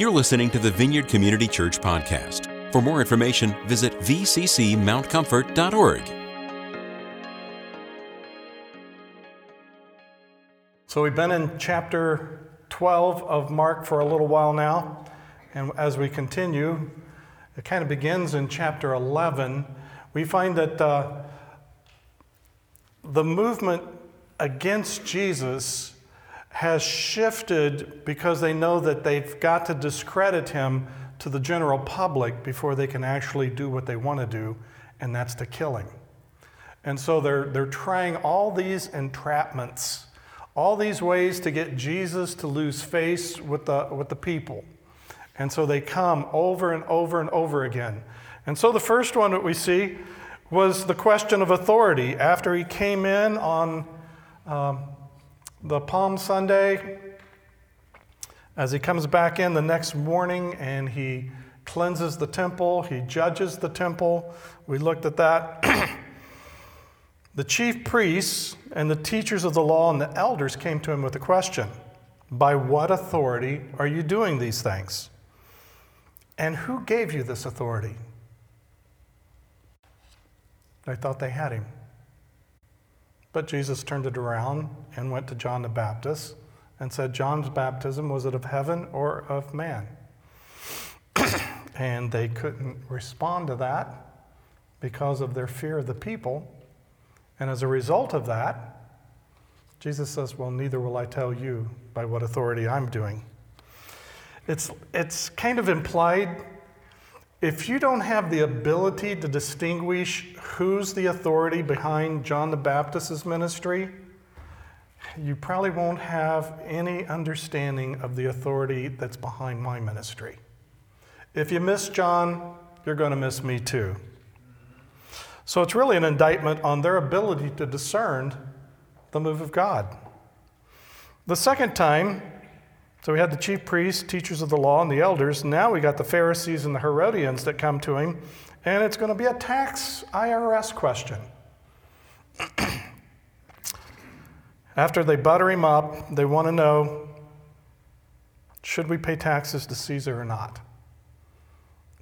You're listening to the Vineyard Community Church podcast. For more information, visit vccmountcomfort.org. So we've been in chapter 12 of Mark for a little while now. And as we continue, it kind of begins in chapter 11. We find that uh, the movement against Jesus has shifted because they know that they've got to discredit him to the general public before they can actually do what they want to do, and that's to kill him. And so they're, they're trying all these entrapments, all these ways to get Jesus to lose face with the, with the people. And so they come over and over and over again. And so the first one that we see was the question of authority. After he came in on um, the Palm Sunday, as he comes back in the next morning and he cleanses the temple, he judges the temple. We looked at that. the chief priests and the teachers of the law and the elders came to him with a question By what authority are you doing these things? And who gave you this authority? They thought they had him. But Jesus turned it around and went to John the Baptist and said, John's baptism, was it of heaven or of man? and they couldn't respond to that because of their fear of the people. And as a result of that, Jesus says, Well, neither will I tell you by what authority I'm doing. It's, it's kind of implied if you don't have the ability to distinguish who's the authority behind John the Baptist's ministry, you probably won't have any understanding of the authority that's behind my ministry. If you miss John, you're going to miss me too. So it's really an indictment on their ability to discern the move of God. The second time, so we had the chief priests, teachers of the law, and the elders. Now we got the Pharisees and the Herodians that come to him, and it's going to be a tax IRS question. After they butter him up, they want to know should we pay taxes to Caesar or not?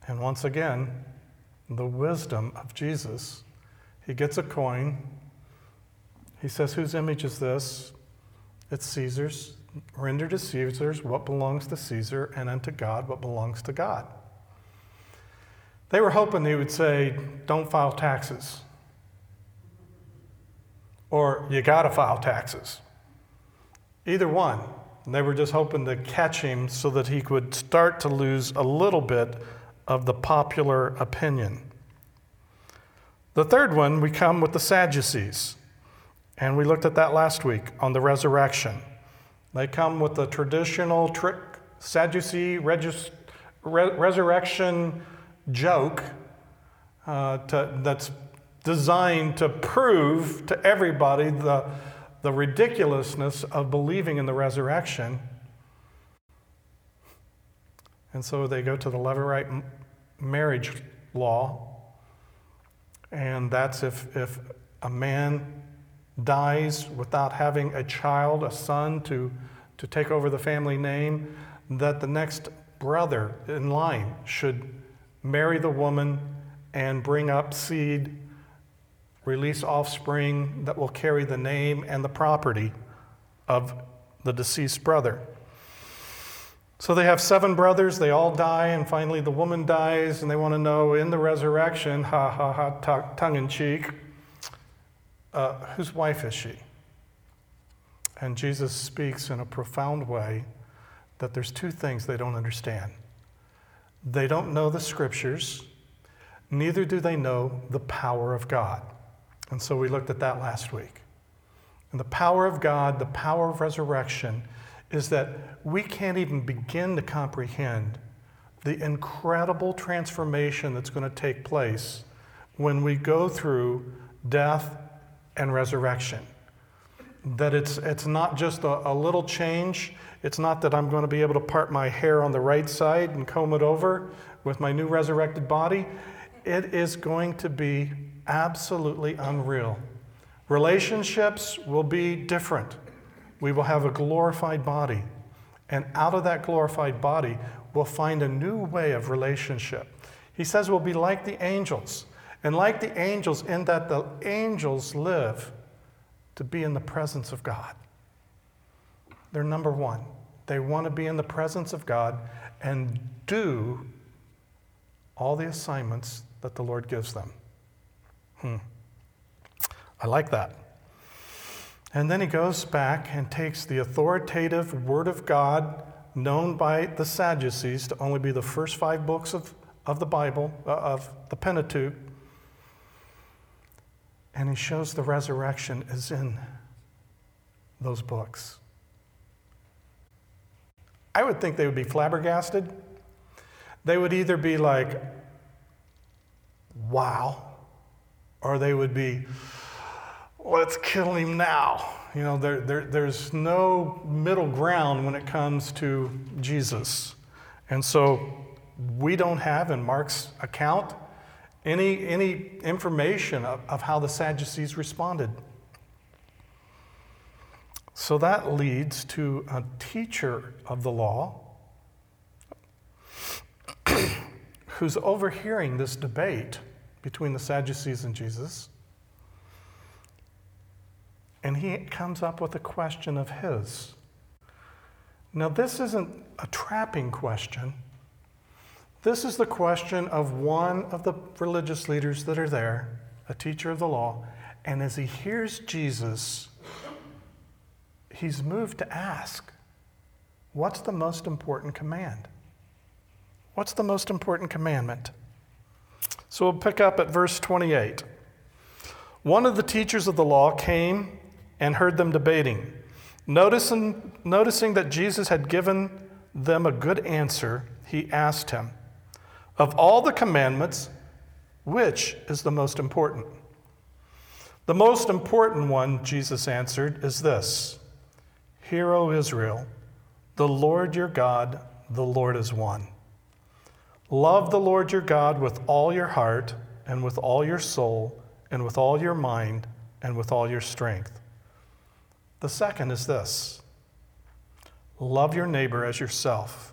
And once again, the wisdom of Jesus. He gets a coin. He says, Whose image is this? It's Caesar's. Render to Caesar's what belongs to Caesar, and unto God what belongs to God. They were hoping he would say, Don't file taxes. Or you got to file taxes. Either one. they were just hoping to catch him so that he could start to lose a little bit of the popular opinion. The third one, we come with the Sadducees. And we looked at that last week on the resurrection. They come with the traditional trick, Sadducee regis, re, resurrection joke uh, to, that's designed to prove to everybody the, the ridiculousness of believing in the resurrection. And so they go to the Levirate marriage law, and that's if, if a man dies without having a child, a son to, to take over the family name, that the next brother in line should marry the woman and bring up seed, release offspring that will carry the name and the property of the deceased brother. So they have seven brothers, they all die, and finally the woman dies, and they want to know in the resurrection, ha ha ha, tongue in cheek, uh, whose wife is she? And Jesus speaks in a profound way that there's two things they don't understand. They don't know the scriptures, neither do they know the power of God. And so we looked at that last week. And the power of God, the power of resurrection, is that we can't even begin to comprehend the incredible transformation that's going to take place when we go through death and resurrection. That it's, it's not just a, a little change. It's not that I'm going to be able to part my hair on the right side and comb it over with my new resurrected body. It is going to be absolutely unreal. Relationships will be different. We will have a glorified body. And out of that glorified body, we'll find a new way of relationship. He says we'll be like the angels. And like the angels, in that the angels live to be in the presence of God. They're number one. They want to be in the presence of God and do all the assignments that the Lord gives them. Hmm. I like that. And then he goes back and takes the authoritative Word of God, known by the Sadducees to only be the first five books of, of the Bible, uh, of the Pentateuch, and he shows the resurrection is in those books. I would think they would be flabbergasted. They would either be like, wow, or they would be, let's kill him now. You know, there, there, there's no middle ground when it comes to Jesus. And so we don't have in Mark's account any, any information of, of how the Sadducees responded. So that leads to a teacher of the law who's overhearing this debate between the Sadducees and Jesus. And he comes up with a question of his. Now, this isn't a trapping question. This is the question of one of the religious leaders that are there, a teacher of the law, and as he hears Jesus, he's moved to ask, What's the most important command? What's the most important commandment? So we'll pick up at verse 28. One of the teachers of the law came and heard them debating. Noticing, noticing that Jesus had given them a good answer, he asked him, Of all the commandments, which is the most important? The most important one, Jesus answered, is this Hear, O Israel, the Lord your God, the Lord is one. Love the Lord your God with all your heart, and with all your soul, and with all your mind, and with all your strength. The second is this love your neighbor as yourself.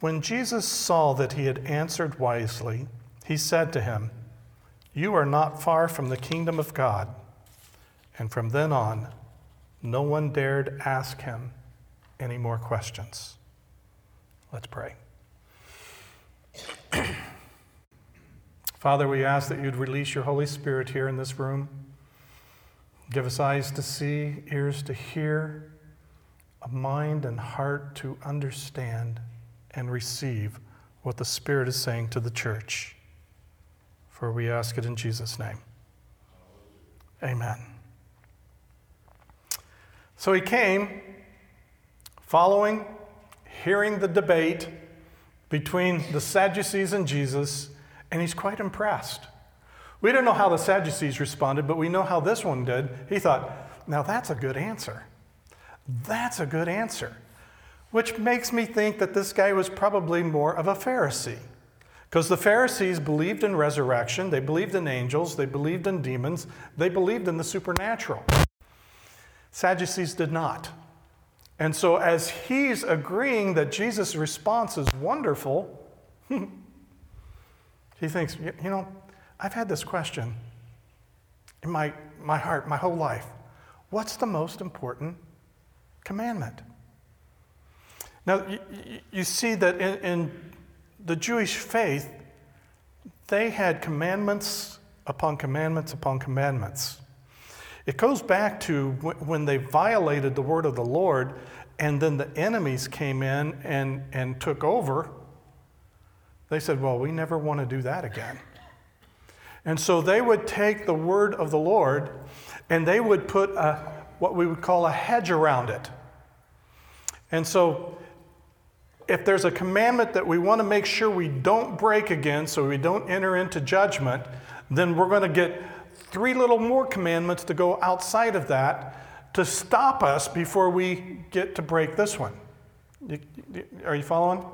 When Jesus saw that he had answered wisely, he said to him, You are not far from the kingdom of God. And from then on, no one dared ask him any more questions. Let's pray. Father, we ask that you'd release your Holy Spirit here in this room. Give us eyes to see, ears to hear, a mind and heart to understand and receive what the Spirit is saying to the church. For we ask it in Jesus' name. Amen. So he came following, hearing the debate between the Sadducees and Jesus, and he's quite impressed. We don't know how the Sadducees responded, but we know how this one did. He thought, now that's a good answer. That's a good answer. Which makes me think that this guy was probably more of a Pharisee. Because the Pharisees believed in resurrection, they believed in angels, they believed in demons, they believed in the supernatural. Sadducees did not. And so, as he's agreeing that Jesus' response is wonderful, he thinks, you know, I've had this question in my, my heart my whole life. What's the most important commandment? Now, you, see that in, in the Jewish faith, they had commandments upon commandments upon commandments. It goes back to when they violated the word of the Lord, and then the enemies came in and, and took over. They said, Well, we never want to do that again. And so they would take the word of the Lord and they would put a, what we would call a hedge around it. And so if there's a commandment that we want to make sure we don't break again so we don't enter into judgment, then we're going to get three little more commandments to go outside of that to stop us before we get to break this one. Are you following?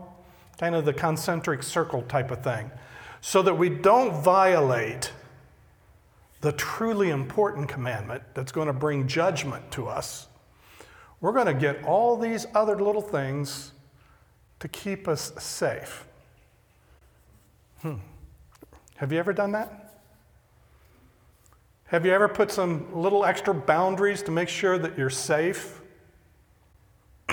Kind of the concentric circle type of thing. So that we don't violate the truly important commandment that's going to bring judgment to us. We're going to get all these other little things to keep us safe. Hmm. Have you ever done that? Have you ever put some little extra boundaries to make sure that you're safe?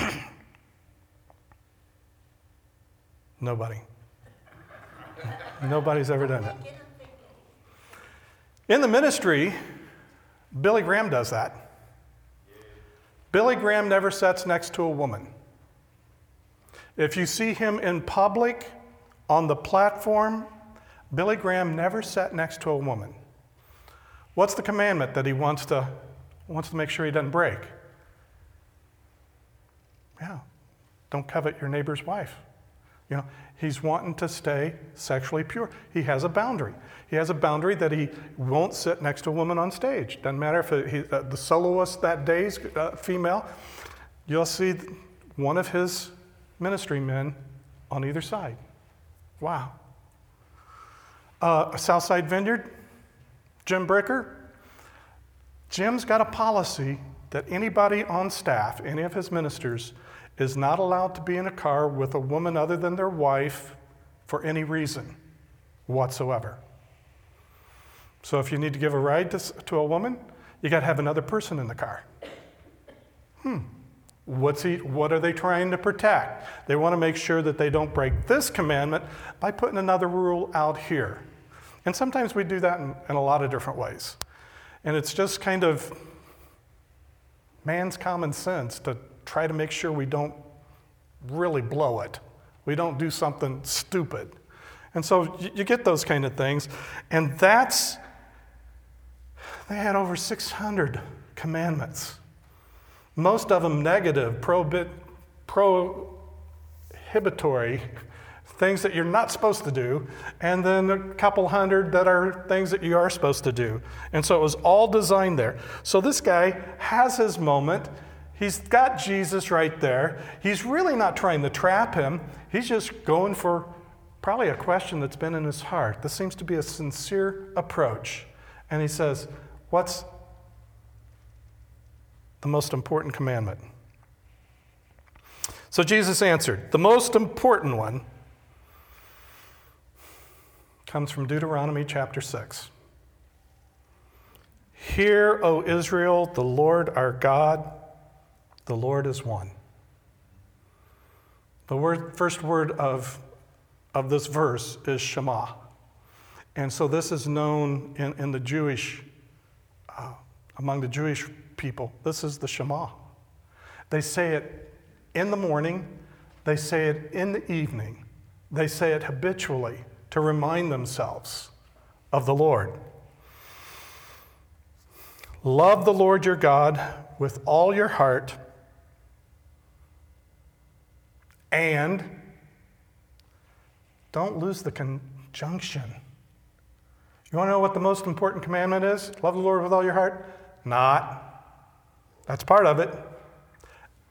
Nobody. Nobody's ever done it. In the ministry, Billy Graham does that. Billy Graham never sits next to a woman. If you see him in public, on the platform, Billy Graham never sat next to a woman. What's the commandment that he wants to, wants to make sure he doesn't break? Yeah, don't covet your neighbor's wife. You know, he's wanting to stay sexually pure. He has a boundary. He has a boundary that he won't sit next to a woman on stage. Doesn't matter if he, uh, the soloist that day is uh, female. You'll see one of his ministry men on either side. Wow. Uh, Southside Vineyard, Jim Bricker. Jim's got a policy that anybody on staff, any of his ministers, is not allowed to be in a car with a woman other than their wife for any reason whatsoever. So if you need to give a ride to, to a woman, you got to have another person in the car. Hmm. What's he, what are they trying to protect? They want to make sure that they don't break this commandment by putting another rule out here. And sometimes we do that in, in a lot of different ways. And it's just kind of man's common sense to try to make sure we don't really blow it. We don't do something stupid. And so you, you get those kind of things. And that's, they had over 600 commandments. Most of them negative, prohibitory, things that you're not supposed to do, and then a couple hundred that are things that you are supposed to do. And so it was all designed there. So this guy has his moment. He's got Jesus right there. He's really not trying to trap him, he's just going for probably a question that's been in his heart. This seems to be a sincere approach. And he says, What's the most important commandment? So Jesus answered, The most important one comes from Deuteronomy chapter 6. Hear, O Israel, the Lord our God, the Lord is one. The word, first word of, of this verse is Shema. And so this is known in, in the Jewish, uh, among the Jewish people. This is the Shema. They say it in the morning, they say it in the evening, they say it habitually to remind themselves of the Lord. Love the Lord your God with all your heart and don't lose the conjunction. You want to know what the most important commandment is? Love the Lord with all your heart? Not. That's part of it.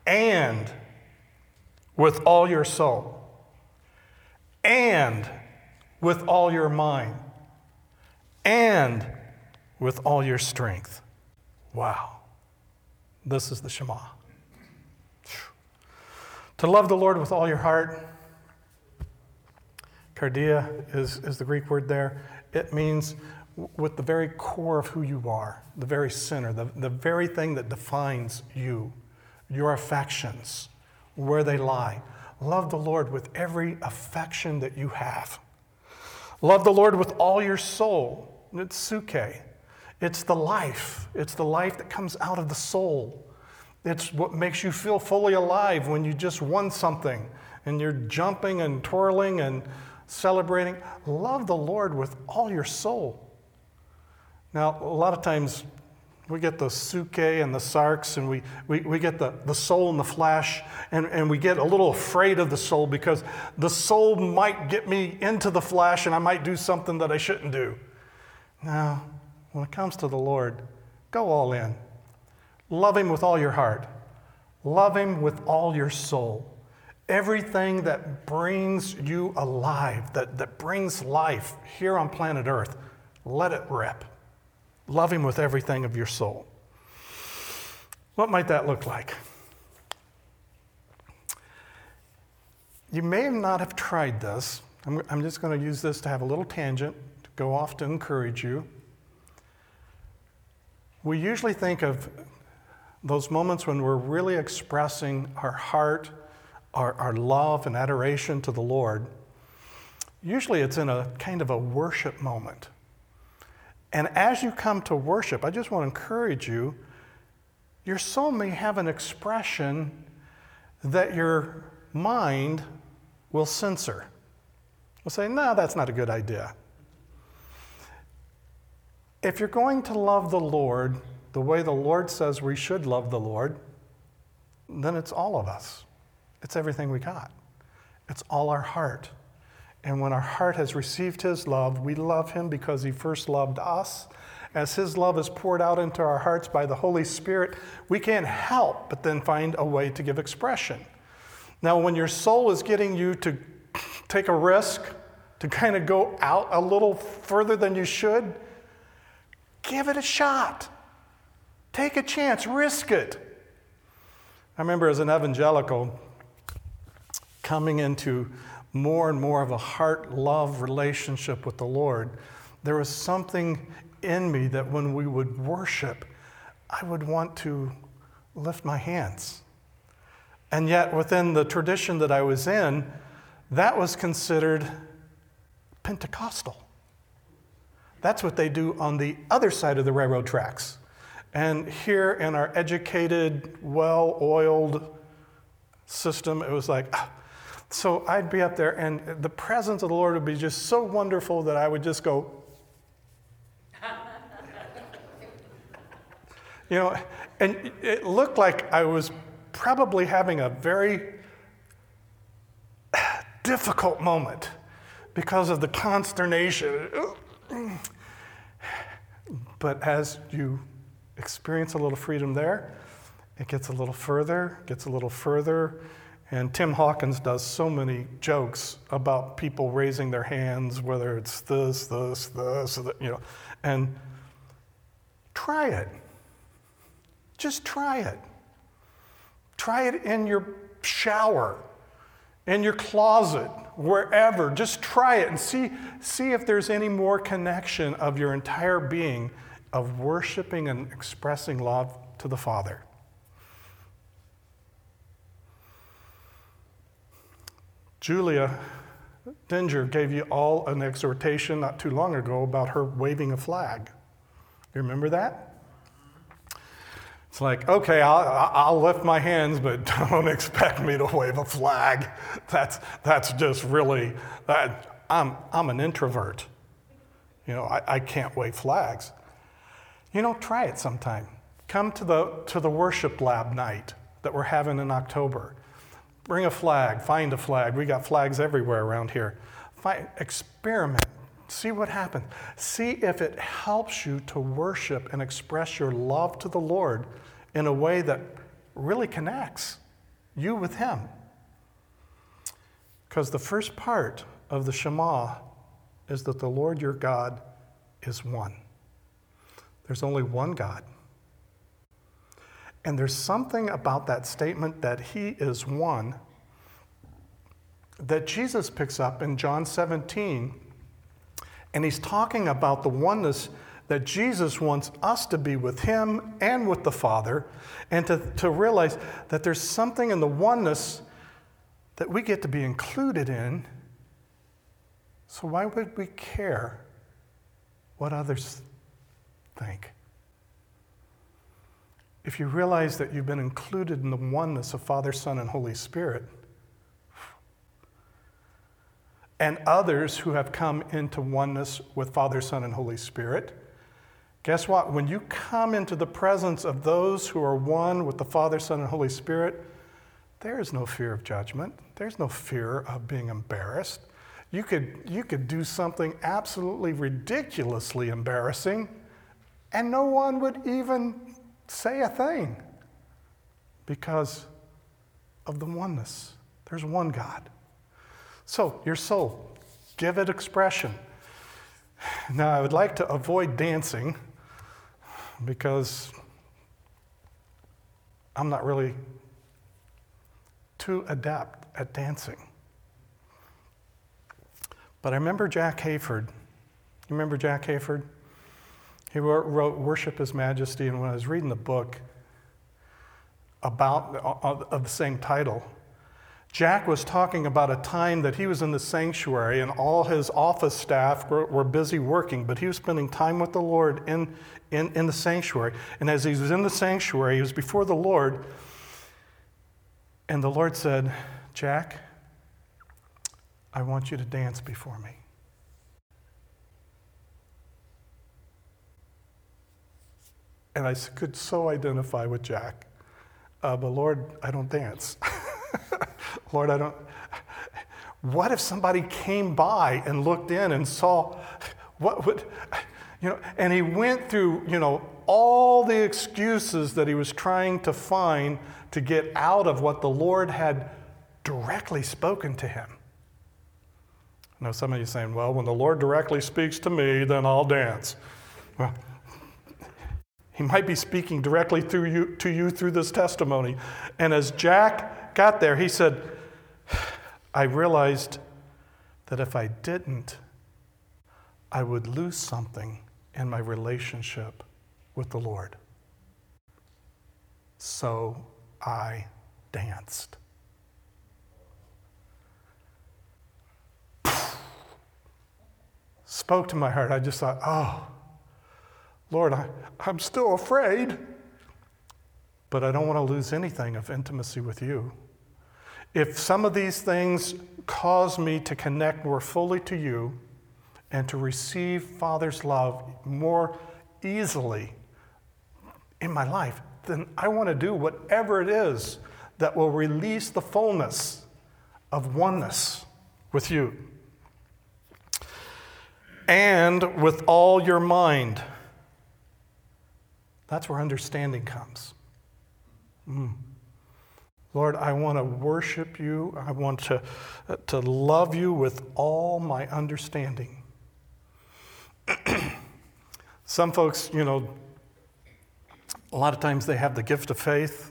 And with all your soul. And with all your mind. And with all your strength. Wow. This is the Shema. To love the Lord with all your heart, cardia is, is the Greek word there. It means with the very core of who you are, the very center, the, the very thing that defines you, your affections, where they lie. Love the Lord with every affection that you have. Love the Lord with all your soul. It's suke. It's the life. It's the life that comes out of the soul. It's what makes you feel fully alive when you just won something and you're jumping and twirling and celebrating. Love the Lord with all your soul. Now, a lot of times we get the suke and the sarx, and we, we, we get the, the soul and the flesh, and, and we get a little afraid of the soul because the soul might get me into the flesh and I might do something that I shouldn't do. Now, when it comes to the Lord, go all in. Love Him with all your heart, love Him with all your soul. Everything that brings you alive, that, that brings life here on planet Earth, let it rip. Love Him with everything of your soul. What might that look like? You may not have tried this. I'm, I'm just going to use this to have a little tangent, to go off to encourage you. We usually think of those moments when we're really expressing our heart, our, our love, and adoration to the Lord. Usually it's in a kind of a worship moment. And as you come to worship, I just want to encourage you your soul may have an expression that your mind will censor. Will say, no, that's not a good idea. If you're going to love the Lord the way the Lord says we should love the Lord, then it's all of us. It's everything we got. It's all our heart. And when our heart has received His love, we love Him because He first loved us. As His love is poured out into our hearts by the Holy Spirit, we can't help but then find a way to give expression. Now, when your soul is getting you to take a risk, to kind of go out a little further than you should, give it a shot. Take a chance, risk it. I remember as an evangelical coming into more and more of a heart love relationship with the Lord, there was something in me that when we would worship, I would want to lift my hands. And yet, within the tradition that I was in, that was considered Pentecostal. That's what they do on the other side of the railroad tracks. And here in our educated, well oiled system, it was like, ah, so I'd be up there, and the presence of the Lord would be just so wonderful that I would just go, you know, and it looked like I was probably having a very difficult moment because of the consternation. But as you experience a little freedom there, it gets a little further, gets a little further, and Tim Hawkins does so many jokes about people raising their hands, whether it's this, this, this, you know, and try it. Just try it. Try it in your shower, in your closet, wherever. Just try it and see, see if there's any more connection of your entire being of worshiping and expressing love to the Father. Julia Dinger gave you all an exhortation not too long ago about her waving a flag. You remember that? It's like, okay, I'll, I'll lift my hands, but don't expect me to wave a flag. That's, that's just really, that, I'm, I'm an introvert. You know, I, I can't wave flags. You know, try it sometime. Come to the, to the worship lab night that we're having in October. Bring a flag, find a flag. We got flags everywhere around here. Find, experiment, see what happens. See if it helps you to worship and express your love to the Lord in a way that really connects you with Him. Because the first part of the Shema is that the Lord your God is one. There's only one God. And there's something about that statement that He is one that Jesus picks up in John 17. And He's talking about the oneness that Jesus wants us to be with Him and with the Father, and to, to realize that there's something in the oneness that we get to be included in. So, why would we care what others think? If you realize that you've been included in the oneness of Father, Son, and Holy Spirit, and others who have come into oneness with Father, Son, and Holy Spirit, Guess what? When you come into the presence of those who are one with the Father, Son, and Holy Spirit, there is no fear of judgment. There's no fear of being embarrassed. You could, you could do something absolutely ridiculously embarrassing, and no one would even say a thing because of the oneness. There's one God. So, your soul, give it expression. Now, I would like to avoid dancing because I'm not really too adept at dancing. But I remember Jack Hayford. You remember Jack Hayford? He wrote, Worship His Majesty, and when I was reading the book about uh, uh, of the same title, Jack was talking about a time that he was in the sanctuary and all his office staff were, were, busy working, but he was spending time with the Lord in, in, in the sanctuary. And as he was in the sanctuary, he was before the Lord, and the Lord said, Jack, I want you to dance before me. And I could so identify with Jack. Uh, but Lord, I don't dance. Lord, I don't. What if somebody came by and looked in and saw what would, you know, and he went through, you know, all the excuses that he was trying to find to get out of what the Lord had directly spoken to him. Now, some of you saying, well, when the Lord directly speaks to me, then I'll dance. Well, he might be speaking directly through you, to you through this testimony. And as Jack got there, he said, I realized that if I didn't, I would lose something in my relationship with the Lord. So I danced. Spoke to my heart. I just thought, oh, Lord, I, I'm still afraid, but I don't want to lose anything of intimacy with you. If some of these things cause me to connect more fully to you and to receive Father's love more easily in my life, then I want to do whatever it is that will release the fullness of oneness with you. And with all your mind. That's where understanding comes. Mm. Lord, I want to worship you. I want to, uh, to love you with all my understanding. Some folks, you know, a lot of times they have the gift of faith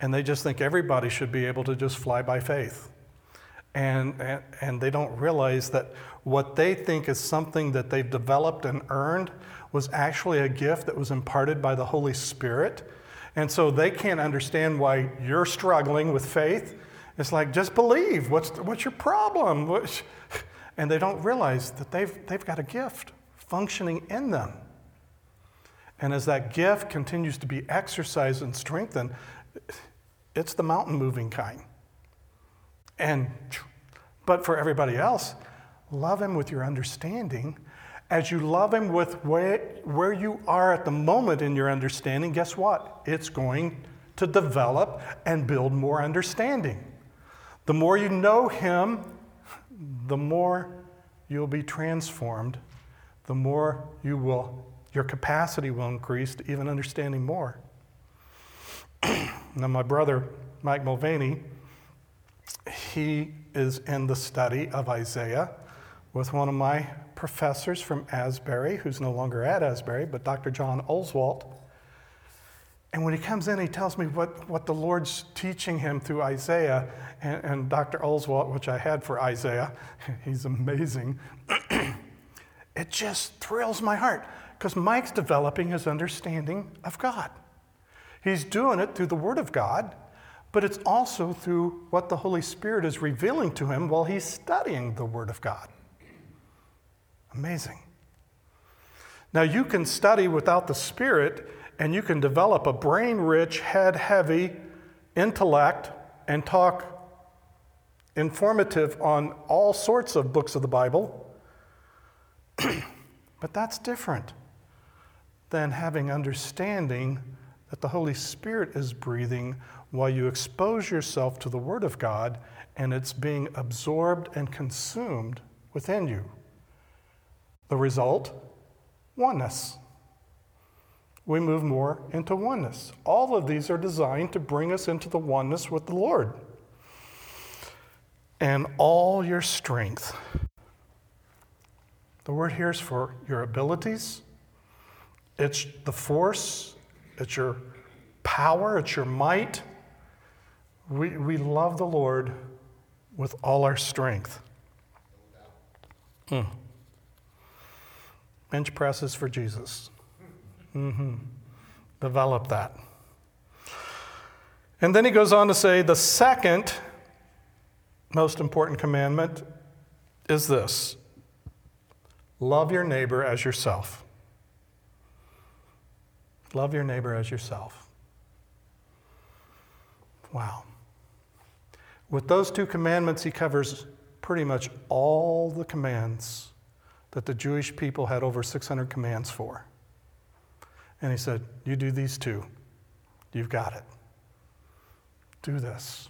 and they just think everybody should be able to just fly by faith. And, and, and they don't realize that what they think is something that they've developed and earned was actually a gift that was imparted by the Holy Spirit. And so they can't understand why you're struggling with faith. It's like, just believe. What's, what's your problem? And they don't realize that they've, they've got a gift functioning in them. And as that gift continues to be exercised and strengthened, it's the mountain moving kind. And, but for everybody else, love Him with your understanding as you love Him with where, where you are at the moment in your understanding, guess what? It's going to develop and build more understanding. The more you know Him, the more you'll be transformed, the more you will, your capacity will increase to even understanding more. now, my brother, Mike Mulvaney, he is in the study of Isaiah with one of my professors from Asbury, who's no longer at Asbury, but Dr. John Oswalt. And when he comes in, he tells me what, what the Lord's teaching him through Isaiah. And, and Dr. Oswalt, which I had for Isaiah, he's amazing. it just thrills my heart because Mike's developing his understanding of God. He's doing it through the Word of God, but it's also through what the Holy Spirit is revealing to him while he's studying the Word of God. Amazing. Now, you can study without the Spirit, and you can develop a brain rich, head heavy intellect and talk informative on all sorts of books of the Bible. but that's different than having understanding that the Holy Spirit is breathing while you expose yourself to the Word of God and it's being absorbed and consumed within you. The result? Oneness. We move more into oneness. All of these are designed to bring us into the oneness with the Lord. And all your strength. The word here is for your abilities, it's the force, it's your power, it's your might. We, we love the Lord with all our strength. Mm. Bench presses for Jesus. Mm-hmm. Develop that. And then he goes on to say the second most important commandment is this love your neighbor as yourself. Love your neighbor as yourself. Wow. With those two commandments, he covers pretty much all the commands that the Jewish people had over 600 commands for. And he said, You do these two, you've got it. Do this.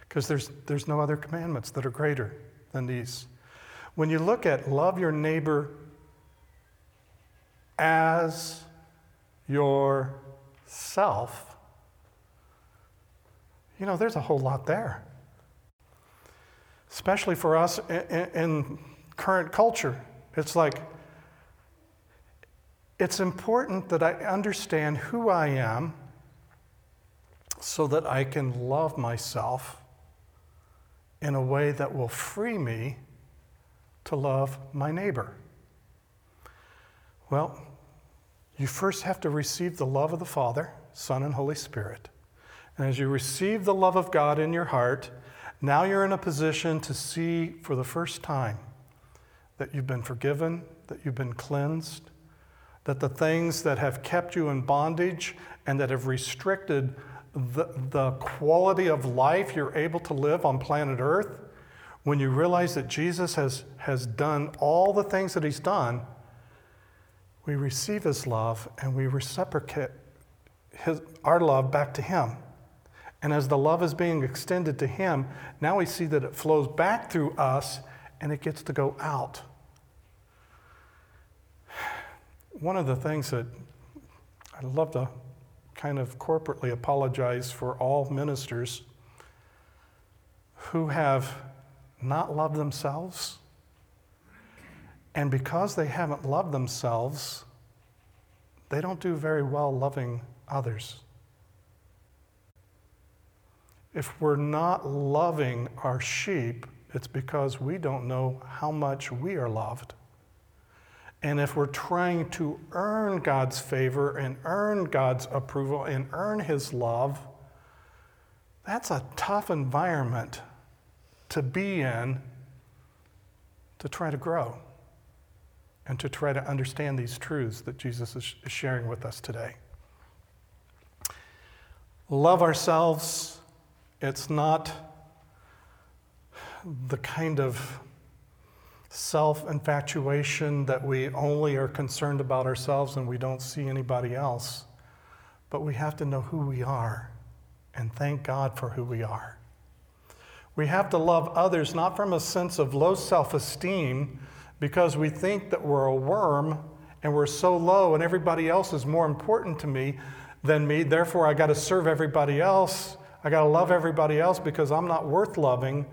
Because there's, there's no other commandments that are greater than these. When you look at love your neighbor as yourself, you know, there's a whole lot there. Especially for us in, in current culture. It's like, it's important that I understand who I am so that I can love myself in a way that will free me to love my neighbor. Well, you first have to receive the love of the Father, Son, and Holy Spirit. And as you receive the love of God in your heart, now you're in a position to see for the first time that you've been forgiven, that you've been cleansed, that the things that have kept you in bondage and that have restricted the, the quality of life you're able to live on planet Earth, when you realize that Jesus has, has done all the things that He's done, we receive His love and we reciprocate his, our love back to Him. And as the love is being extended to Him, now we see that it flows back through us and it gets to go out. One of the things that I'd love to kind of corporately apologize for all ministers who have not loved themselves. And because they haven't loved themselves, they don't do very well loving others. If we're not loving our sheep, it's because we don't know how much we are loved. And if we're trying to earn God's favor and earn God's approval and earn His love, that's a tough environment to be in to try to grow and to try to understand these truths that Jesus is sharing with us today. Love ourselves, it's not the kind of self infatuation that we only are concerned about ourselves and we don't see anybody else. But we have to know who we are and thank God for who we are. We have to love others not from a sense of low self esteem because we think that we're a worm and we're so low and everybody else is more important to me than me. Therefore, I got to serve everybody else. I got to love everybody else because I'm not worth loving.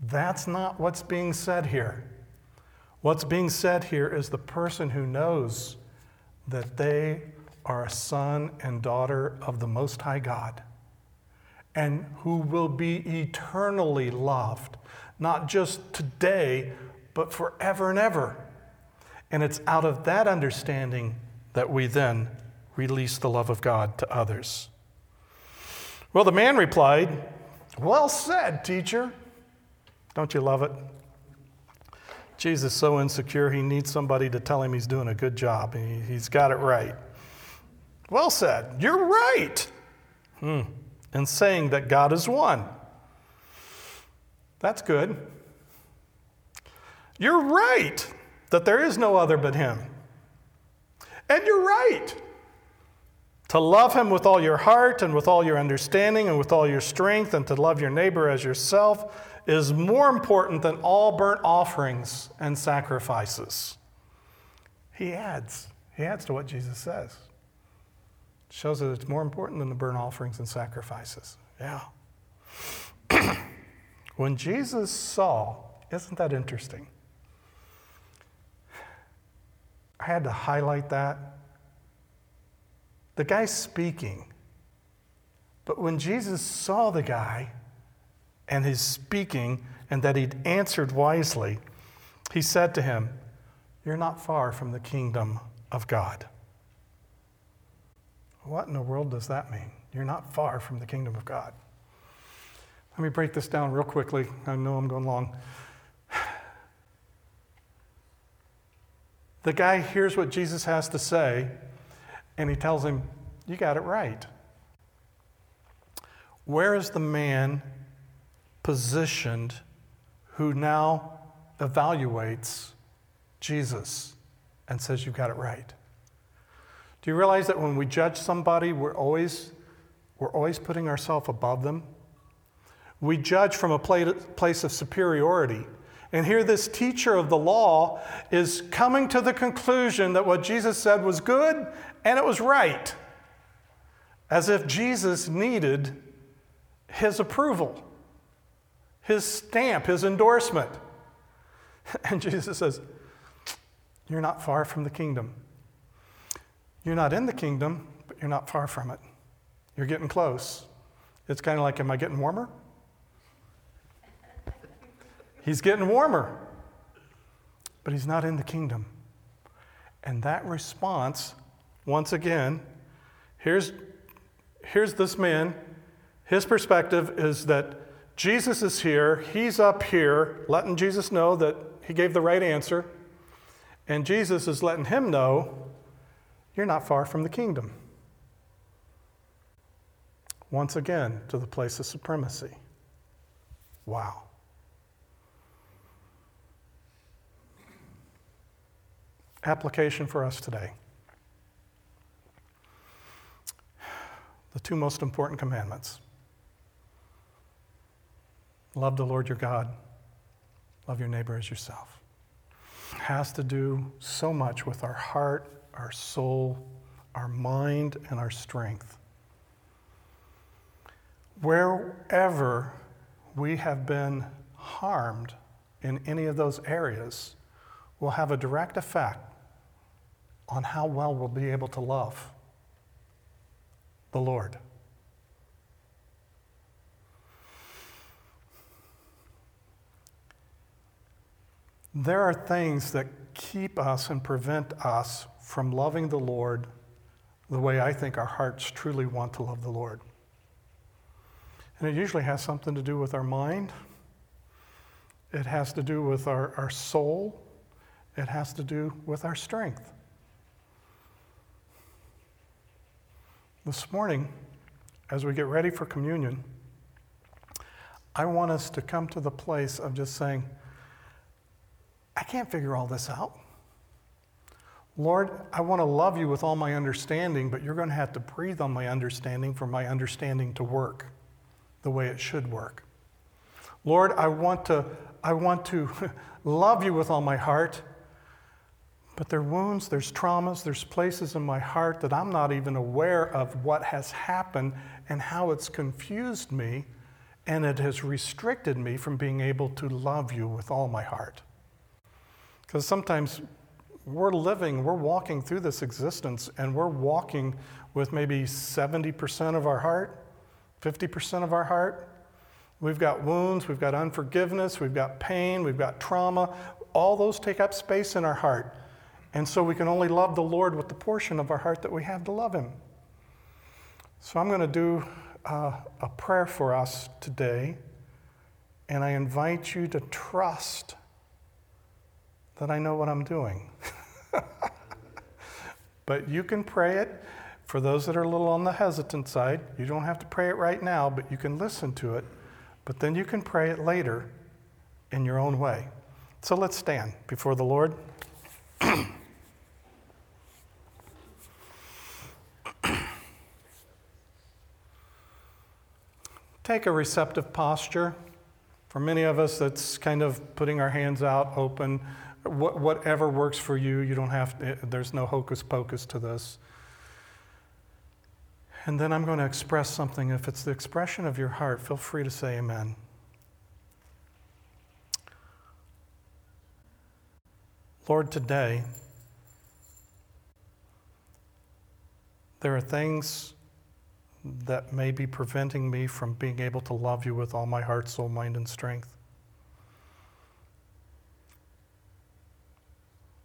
That's not what's being said here. What's being said here is the person who knows that they are a son and daughter of the Most High God and who will be eternally loved, not just today, but forever and ever. And it's out of that understanding that we then release the love of God to others. Well, the man replied, Well said, teacher. Don't you love it? Jesus is so insecure, he needs somebody to tell him he's doing a good job. He, he's got it right. Well said. You're right. Hmm. Saying that God is one. That's good. You're right that there is no other but him. And you're right. To love him with all your heart and with all your understanding and with all your strength and to love your neighbor as yourself is more important than all burnt offerings and sacrifices. He adds, he adds to what Jesus says. Shows that it's more important than the burnt offerings and sacrifices. Yeah. when Jesus saw, isn't that interesting? I had to highlight that the guy's speaking. But when Jesus saw the guy and his speaking and that he'd answered wisely, he said to him, You're not far from the kingdom of God. What in the world does that mean? You're not far from the kingdom of God. Let me break this down real quickly. I know I'm going long. The guy hears what Jesus has to say, and he tells him, You got it right. Where is the man positioned who now evaluates Jesus and says, You've got it right? Do you realize that when we judge somebody, we're always, we're always putting ourselves above them? We judge from a place of superiority. And here, this teacher of the law is coming to the conclusion that what Jesus said was good and it was right, as if Jesus needed his approval, his stamp, his endorsement. And Jesus says, You're not far from the kingdom. You're not in the kingdom, but you're not far from it. You're getting close. It's kind of like, Am I getting warmer? He's getting warmer, but he's not in the kingdom. And that response, once again, here's, here's this man. His perspective is that Jesus is here, he's up here, letting Jesus know that he gave the right answer. And Jesus is letting him know, you're not far from the kingdom. Once again, to the place of supremacy. Wow. Application for us today. The two most important commandments love the Lord your God, love your neighbor as yourself. It has to do so much with our heart, our soul, our mind, and our strength. Wherever we have been harmed in any of those areas will have a direct effect on how well we'll be able to love the Lord. There are things that keep us and prevent us from loving the Lord the way I think our hearts truly want to love the Lord. And it usually has something to do with our mind, it has to do with our, our soul, it has to do with our strength. This morning, as we get ready for communion, I want us to come to the place of just saying, I can't figure all this out. Lord, I want to love you with all my understanding, but you're going to have to breathe on my understanding for my understanding to work the way it should work. Lord, I want to, I want to love you with all my heart, but there are wounds, there's traumas, there's places in my heart that I'm not even aware of what has happened and how it's confused me, and it has restricted me from being able to love you with all my heart. Because sometimes we're living, we're walking through this existence, and we're walking with maybe 70% of our heart, 50% of our heart. We've got wounds, we've got unforgiveness, we've got pain, we've got trauma. All those take up space in our heart. And so we can only love the Lord with the portion of our heart that we have to love Him. So I'm going to do uh, a prayer for us today, and I invite you to trust that I know what I'm doing. but you can pray it. For those that are a little on the hesitant side, you don't have to pray it right now, but you can listen to it. But then you can pray it later in your own way. So let's stand before the Lord. Take a receptive posture. For many of us, that's kind of putting our hands out open Wh- whatever works for you, you don't have to, there's no hocus pocus to this. And then I'm going to express something. If it's the expression of your heart, feel free to say amen. Lord, today, there are things that may be preventing me from being able to love you with all my heart, soul, mind, and strength.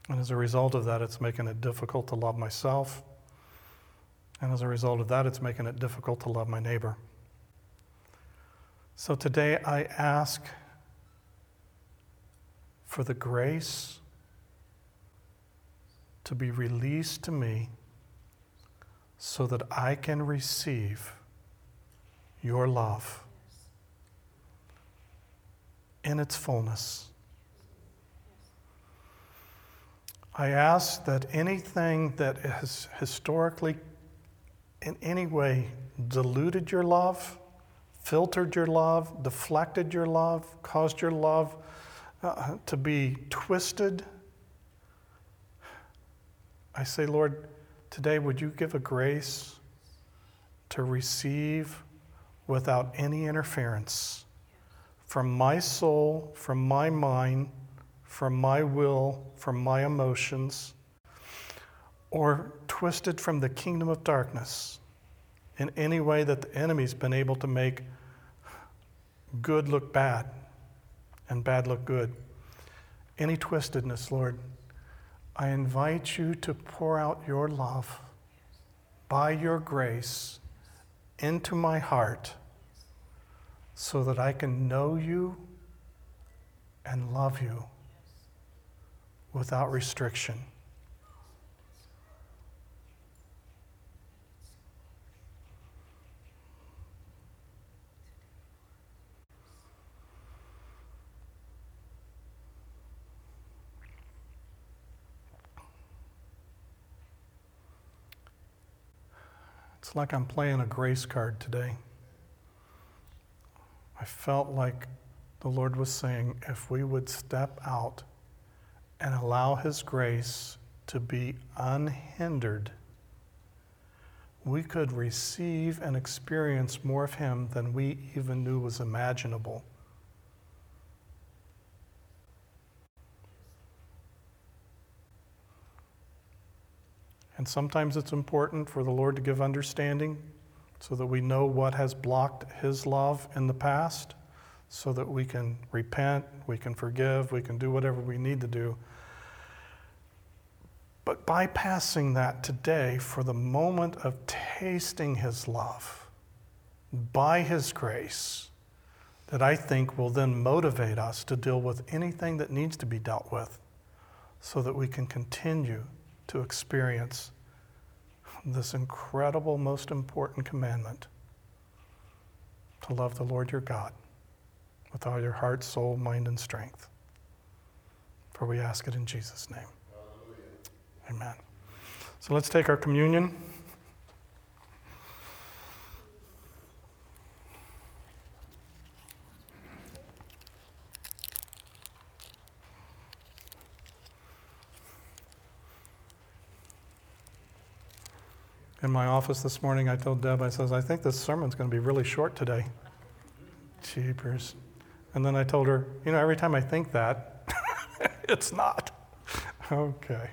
And as a result of that, it's making it difficult to love myself. And as a result of that, it's making it difficult to love my neighbor. So today I ask for the grace to be released to me so that I can receive your love in its fullness. I ask that anything that has historically, in any way, diluted your love, filtered your love, deflected your love, caused your love uh, to be twisted, I say, Lord, today would you give a grace to receive without any interference from my soul, from my mind, from my will, from my emotions, or twisted from the kingdom of darkness in any way that the enemy's been able to make good look bad and bad look good. Any twistedness, Lord, I invite you to pour out your love by your grace into my heart so that I can know you and love you without restriction. It's like I'm playing a grace card today. I felt like the Lord was saying if we would step out and allow His grace to be unhindered, we could receive and experience more of Him than we even knew was imaginable. And sometimes it's important for the Lord to give understanding so that we know what has blocked His love in the past, so that we can repent, we can forgive, we can do whatever we need to do. But bypassing that today for the moment of tasting His love by His grace, that I think will then motivate us to deal with anything that needs to be dealt with so that we can continue to experience this incredible, most important commandment to love the Lord your God with all your heart, soul, mind, and strength. For we ask it in Jesus' name. Hallelujah. Amen. So let's take our communion. in my office this morning, I told Deb, I says, I think this sermon's going to be really short today. Cheapers. And then I told her, you know, every time I think that, it's not. Okay.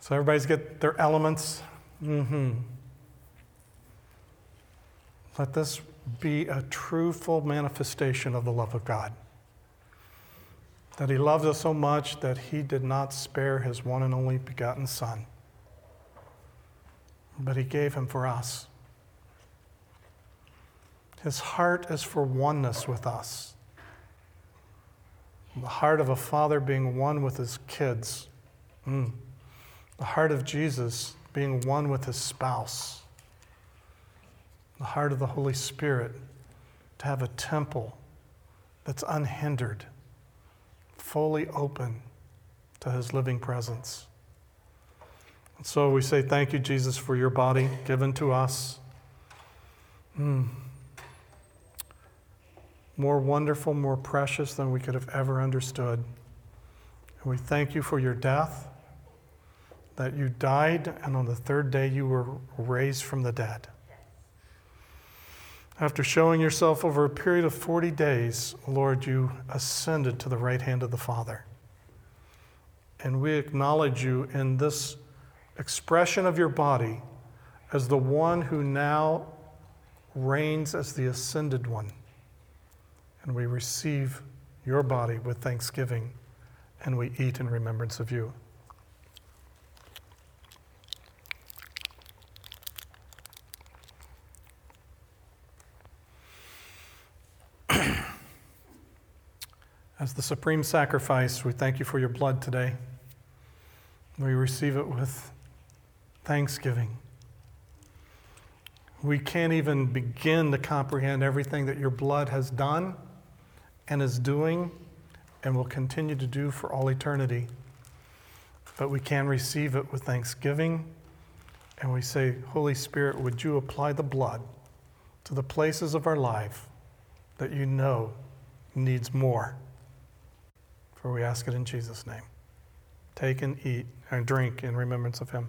So everybody's get their elements. Mm-hmm. Let this be a truthful manifestation of the love of God. That He loves us so much that He did not spare His one and only begotten Son but He gave him for us. His heart is for oneness with us. The heart of a father being one with his kids. Mm. The heart of Jesus being one with his spouse. The heart of the Holy Spirit to have a temple that's unhindered, fully open to his living presence. And So we say, Thank you, Jesus, for your body given to us. Mm. More wonderful, more precious than we could have ever understood. And we thank you for your death, that you died, and on the third day you were raised from the dead. After showing yourself over a period of 40 days, Lord, you ascended to the right hand of the Father. And we acknowledge you in this expression of your body as the one who now reigns as the ascended one. And we receive your body with thanksgiving and we eat in remembrance of you. As the supreme sacrifice, we thank you for your blood today. We receive it with thanksgiving. We can't even begin to comprehend everything that your blood has done and is doing and will continue to do for all eternity. But we can receive it with thanksgiving. And we say, Holy Spirit, would you apply the blood to the places of our life that you know needs more? For we ask it in Jesus' name. Take and eat and drink in remembrance of him.